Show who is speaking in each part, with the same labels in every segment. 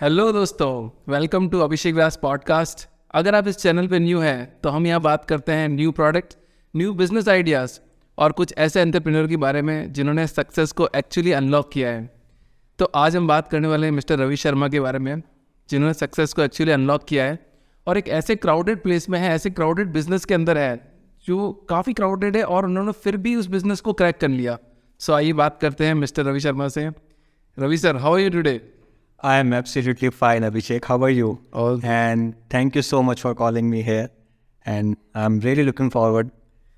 Speaker 1: Hello दोस्तों. Welcome to Abhishek Vyas podcast अगर आप इस चैनल पे न्यू हैं तो हम यहाँ बात करते हैं new product new business ideas और कुछ ऐसे एंटरप्रेन्योर के बारे में जिन्होंने सक्सेस को एक्चुअली अनलॉक किया है। तो आज हम बात करने वाले हैं मिस्टर रवि शर्मा के बारे में, जिन्होंने सक्सेस को एक्चुअली अनलॉक किया है। और एक ऐसे क्राउडेड प्लेस में है, ऐसे क्राउडेड बिज़नेस के अंदर है, जो काफ़ी क्राउडेड है और उन्होंने फिर भी उस बिज़नेस को क्रैक कर लिया। सो आइए बात करते हैं मिस्टर रवि शर्मा से। Ravi sir how you today
Speaker 2: I am absolutely fine Abhishek how are you
Speaker 1: and
Speaker 2: thank you so much for calling me here and I am really looking forward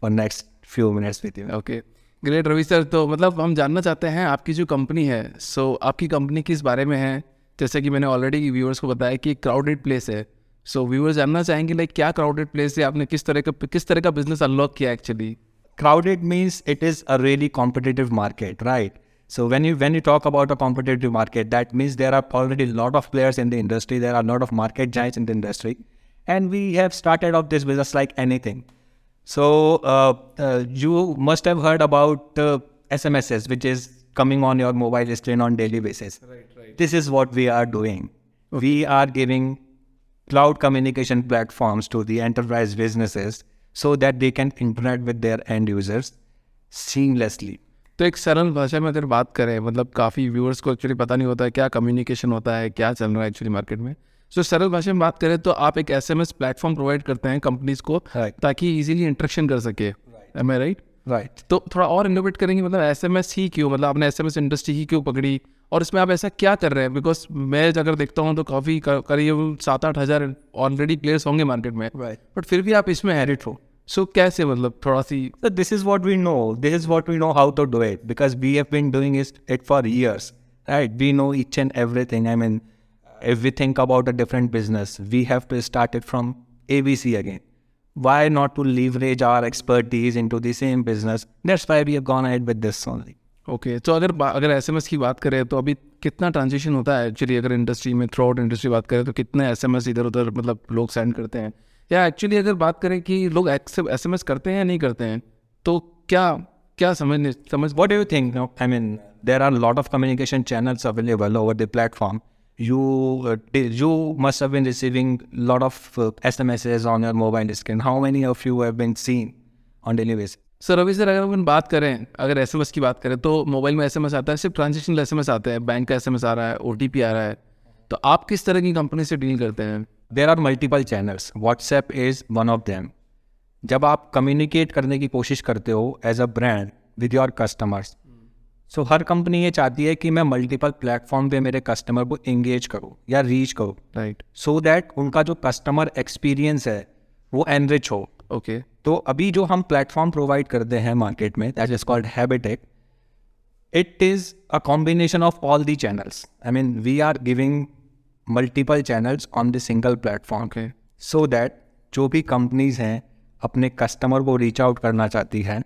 Speaker 2: for next few minutes with you
Speaker 1: okay great Ravi sir तो मतलब हम जानना चाहते हैं आपकी जो company है सो so, आपकी कंपनी किस बारे में है? जैसे कि मैंने ऑलरेडी व्यूअर्स को बताया कि क्राउडेड प्लेस है। सो so, व्यूअर्स जानना चाहेंगे लाइक क्या क्राउडेड प्लेस है? आपने किस तरह का किस तरह का बिज़नेस अनलॉक किया actually
Speaker 2: crowded means it is a really competitive market right So when you when you talk about a competitive market, that means there are already a lot of players in the industry. There are a lot of market giants in the industry, and we have started off this business like anything. So uh, uh, you must have heard about uh, SMSs, which is coming on your mobile screen on daily basis.
Speaker 1: Right, right.
Speaker 2: This is what we are doing. We are giving cloud communication platforms to the enterprise businesses so that they can interact with their end users seamlessly.
Speaker 1: तो एक सरल भाषा में अगर बात करें मतलब काफ़ी व्यूअर्स को एक्चुअली पता नहीं होता है क्या कम्युनिकेशन होता है क्या चल रहा है एक्चुअली मार्केट में। सो so, सरल भाषा में बात करें तो आप एक S M S platform provide करते हैं कंपनीज़ को
Speaker 2: Right.
Speaker 1: ताकि इजीली इंट्रेक्शन कर सके। Am I right
Speaker 2: Right.
Speaker 1: तो थोड़ा और इनोवेट करेंगे मतलब एस एम एस ही क्यों मतलब आपने एस एम एस इंडस्ट्री ही क्यों पकड़ी? और इसमें आप ऐसा क्या कर रहे हैं? बिकॉज़ मैं अगर देखता हूँ तो काफ़ी करीब सात आठ हज़ार ऑलरेडी प्लेयर्स होंगे मार्केट में। But Right. फिर भी आप इसमें हेरिट हो। सो कैसे मतलब थोड़ा सी
Speaker 2: this is what we know this is what we know how to do it because we have been doing it for years right we know each and everything I mean if we think about a different business we have to start it from A B C again why not to leverage our expertise into the same business that's why we have gone ahead with this only
Speaker 1: okay तो अगर अगर S M S की बात करें तो अभी कितना transaction होता है एक्चुअली अगर इंडस्ट्री में थ्रू आउट इंडस्ट्री बात करें तो कितने एस एम एस इधर उधर मतलब लोग सेंड करते हैं? या एक्चुअली अगर बात करें कि लोग एस एम एस करते हैं या नहीं करते हैं तो क्या क्या समझ
Speaker 2: नहीं समझ what you think I mean there are lot of communication channels available over the platform you you must have been receiving lot of S M S as on your mobile screen how many of you have been seen on daily base
Speaker 1: sir अभी sir अगर हम बात करें अगर S M S की बात करें तो मोबाइल में एस एम एस आता है सिर्फ़ ट्रांजेक्शनल एस एम एस आते हैं। बैंक का एस एम एस आ रहा है ओ टी पी आ रहा है। तो आप किस तरह की कंपनी से डील करते हैं?
Speaker 2: There are multiple channels. WhatsApp is one of them. जब आप कम्युनिकेट करने की कोशिश करते हो as a brand with your customers so her company ये चाहती है कि मैं मल्टीपल प्लेटफॉर्म पे मेरे कस्टमर को एंगेज करूँ या रीच करूँ
Speaker 1: राइट
Speaker 2: सो दैट उनका जो कस्टमर एक्सपीरियंस है वो एनरिच हो
Speaker 1: ओके okay.
Speaker 2: तो अभी जो हम प्लेटफॉर्म प्रोवाइड करते हैं मार्केट में that is called Habitech it is a combination of all the channels I mean we are giving multiple channels on the single platform so that जो भी कंपनीज़ हैं अपने कस्टमर को रीच आउट करना चाहती हैं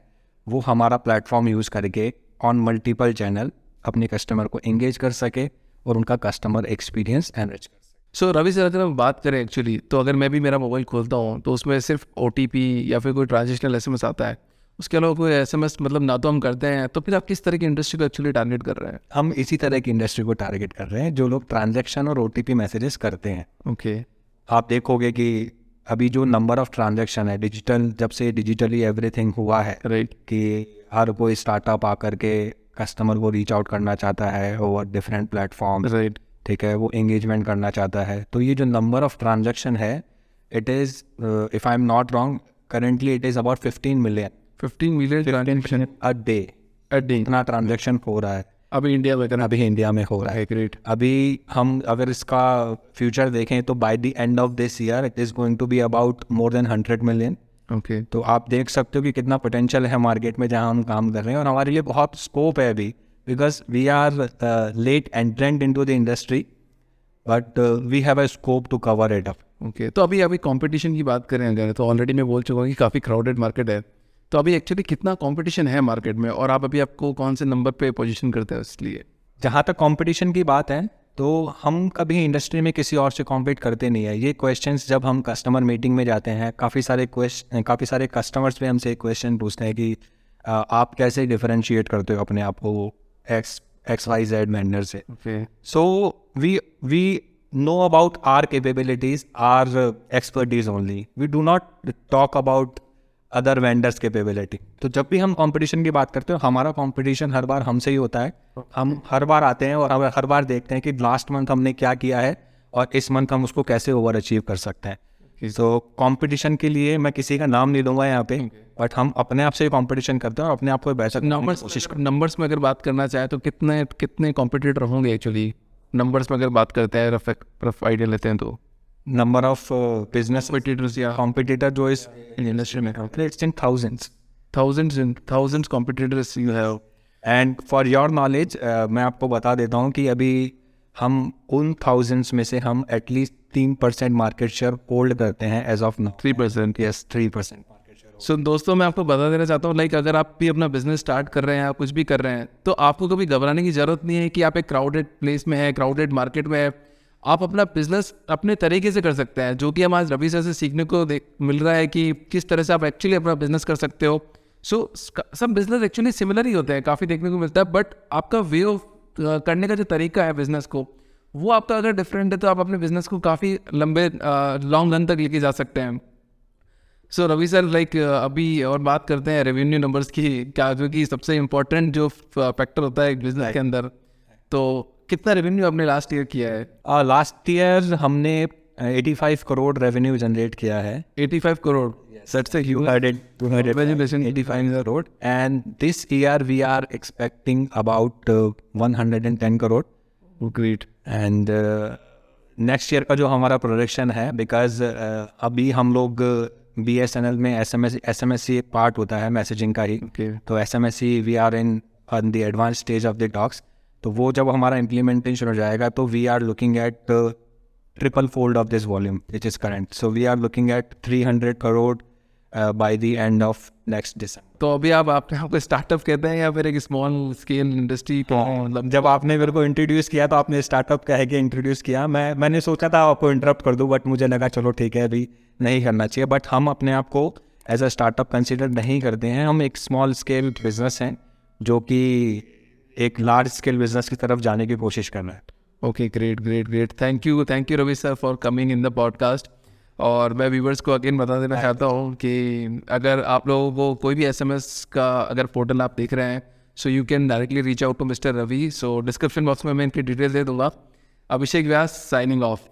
Speaker 2: वो हमारा प्लेटफॉर्म यूज़ करके ऑन मल्टीपल चैनल अपने कस्टमर को एंगेज कर सके और उनका कस्टमर एक्सपीरियंस एनरिच कर सके।
Speaker 1: सो रवि सर अगर हम बात करें एक्चुअली तो अगर मैं भी मेरा मोबाइल खोलता हूँ तो उसमें सिर्फ़ ओ या फिर कोई ट्रांजेक्शनल एस आता है उसके अलावा कोई एस एम एस मतलब ना तो हम करते हैं तो फिर आप किस तरह की इंडस्ट्री को एक्चुअली टारगेट कर रहे हैं?
Speaker 2: हम इसी तरह की इंडस्ट्री को टारगेट कर रहे हैं जो लोग ट्रांजेक्शन और ओ टी पी मैसेजेस करते हैं।
Speaker 1: ओके
Speaker 2: आप देखोगे कि अभी जो नंबर ऑफ़ ट्रांजेक्शन है डिजिटल जब से डिजिटली एवरीथिंग हुआ है
Speaker 1: राइट right.
Speaker 2: कि हर कोई स्टार्टअप आकर के कस्टमर को रीच आउट करना चाहता है ओवर डिफरेंट प्लेटफॉर्म
Speaker 1: राइट
Speaker 2: ठीक है वो एंगेजमेंट करना चाहता है। तो ये जो नंबर ऑफ़ ट्रांजेक्शन है it is if I am not wrong currently it is about fifteen million
Speaker 1: fifteen million transaction
Speaker 2: a day
Speaker 1: a day
Speaker 2: इतना ट्रांजैक्शन हो रहा है।
Speaker 1: अभी इंडिया में
Speaker 2: अभी इंडिया में हो रहा है।
Speaker 1: ग्रेट
Speaker 2: अभी हम अगर इसका फ्यूचर देखें तो by the end of this year it is going to be about more than hundred million
Speaker 1: okay
Speaker 2: तो आप देख सकते हो कि कितना पोटेंशियल है मार्केट में जहाँ हम काम कर रहे हैं। और हमारे लिए बहुत स्कोप है अभी। Because we are late entrant into the industry but we have a scope to cover it up
Speaker 1: okay तो अभी अभी कंपटीशन की बात करें अगर तो ऑलरेडी मैं बोल चुका हूँ कि काफ़ी क्राउडेड मार्केट है। तो अभी एक्चुअली कितना कंपटीशन है मार्केट में और आप अभी आपको कौन से नंबर पे पोजीशन करते हैं इसलिए?
Speaker 2: जहाँ तक कंपटीशन की बात है तो हम कभी इंडस्ट्री में किसी और से कॉम्पीट करते नहीं है। ये क्वेश्चंस जब हम कस्टमर मीटिंग में जाते हैं काफ़ी सारे क्वेश्चन काफ़ी सारे कस्टमर्स भी हमसे क्वेश्चन पूछते हैं कि आप कैसे डिफरेंशिएट करते हो अपने आप को X X Y Z vendor से? So we know about our capabilities, our uh, expertise only. We do not talk about other vendors capability तो जब भी हम कंपटीशन की बात करते हैं हमारा कंपटीशन हर बार हमसे ही होता है। हम हर बार आते हैं और हम हर बार देखते हैं कि लास्ट मंथ हमने क्या किया है और इस मंथ हम उसको कैसे ओवर अचीव कर सकते हैं। तो कंपटीशन के लिए मैं किसी का नाम नहीं लूँगा यहाँ पे बट हम अपने आप से कंपटीशन करते हैं और अपने आप को बेहतर
Speaker 1: नंबर्स कोशिश नंबर्स में अगर बात करना चाहे तो कितने कितने कॉम्पिटिटर होंगे एक्चुअली नंबर्स में अगर बात करते हैं रफ रफ आइडिया लेते हैं तो।
Speaker 2: Number of uh, business
Speaker 1: competitors yeah.
Speaker 2: competitor जो इस industry में it's in thousands.
Speaker 1: Thousands and thousands competitors you have.
Speaker 2: And for your knowledge uh, मैं आपको बता देता हूँ कि अभी हम उन थाउजेंड्स में से हम एटलीस्ट तीन परसेंट मार्केट शेयर होल्ड करते हैं as of
Speaker 1: three percent
Speaker 2: yes three percent
Speaker 1: so दोस्तों मैं आपको बता देना चाहता हूँ लाइक अगर आप भी अपना बिज़नेस स्टार्ट कर रहे हैं आप कुछ भी कर रहे हैं तो आपको कभी घबराने की ज़रूरत नहीं है कि आप एक क्राउडेड प्लेस में है क्राउडेड मार्केट में है। आप अपना बिज़नेस अपने तरीके से कर सकते हैं। जो कि हम आज रवि सर से सीखने को देख मिल रहा है कि किस तरह से आप एक्चुअली अपना बिज़नेस कर सकते हो। सो so, सब बिज़नेस एक्चुअली सिमिलर ही होते हैं काफ़ी देखने को मिलता है। बट आपका वे ऑफ़ करने का जो तरीका है बिज़नेस को वो आपका अगर डिफरेंट है तो आप अपने बिज़नेस को काफ़ी लंबे लॉन्ग रन तक लेके जा सकते हैं। So so, Ravi sir like अभी और बात करते हैं रेवेन्यू नंबर्स की क्या जो कि सबसे इम्पोर्टेंट जो फैक्टर होता है एक बिज़नेस के अंदर। तो कितना रेवेन्यू आपने लास्ट ईयर किया है?
Speaker 2: लास्ट ईयर हमने 85 करोड़ रेवेन्यू जनरेट किया है।
Speaker 1: 85 crore
Speaker 2: Such a huge added
Speaker 1: congratulations
Speaker 2: 85 crore. And this year we are expecting about uh, 110 crore.
Speaker 1: Great.
Speaker 2: And uh, next year का जो हमारा प्रोडक्शन है बिकॉज़ uh, अभी हम लोग बी एस एन एल में S M S S M S C एक part होता है मैसेजिंग का ही।
Speaker 1: Okay.
Speaker 2: तो S M S C we are in on the advance stage of the talks तो वो जब हमारा इम्प्लीमेंटेशन हो जाएगा तो we are looking at triple fold of this volume which is current so we are looking at three hundred crore by the end of next December
Speaker 1: तो अभी आप अपने आपको स्टार्टअप कहते हैं या फिर एक स्मॉल स्केल इंडस्ट्री
Speaker 2: मतलब जब आपने मेरे को इंट्रोड्यूस किया तो आपने स्टार्टअप कह के इंट्रोड्यूस किया। मैं मैंने सोचा था आपको इंटरप्ट कर दूँ बट मुझे लगा चलो ठीक है अभी नहीं करना चाहिए। बट हम अपने आप को एज अ स्टार्टअप कंसिडर नहीं करते हैं। हम एक स्मॉल स्केल बिज़नेस हैं जो कि एक लार्ज स्केल बिज़नेस की तरफ़ जाने की कोशिश करना है।
Speaker 1: Okay great great great thank you thank you Ravi sir for coming in the podcast और मैं व्यूवर्स को अगेन बता देना चाहता हूँ कि अगर आप लोगों को कोई भी एसएमएस का अगर पोर्टल आप देख रहे हैं so you can directly reach out to mister Ravi so description box में मैं इनकी डिटेल दे दूँगा। अभिषेक व्यास साइनिंग ऑफ़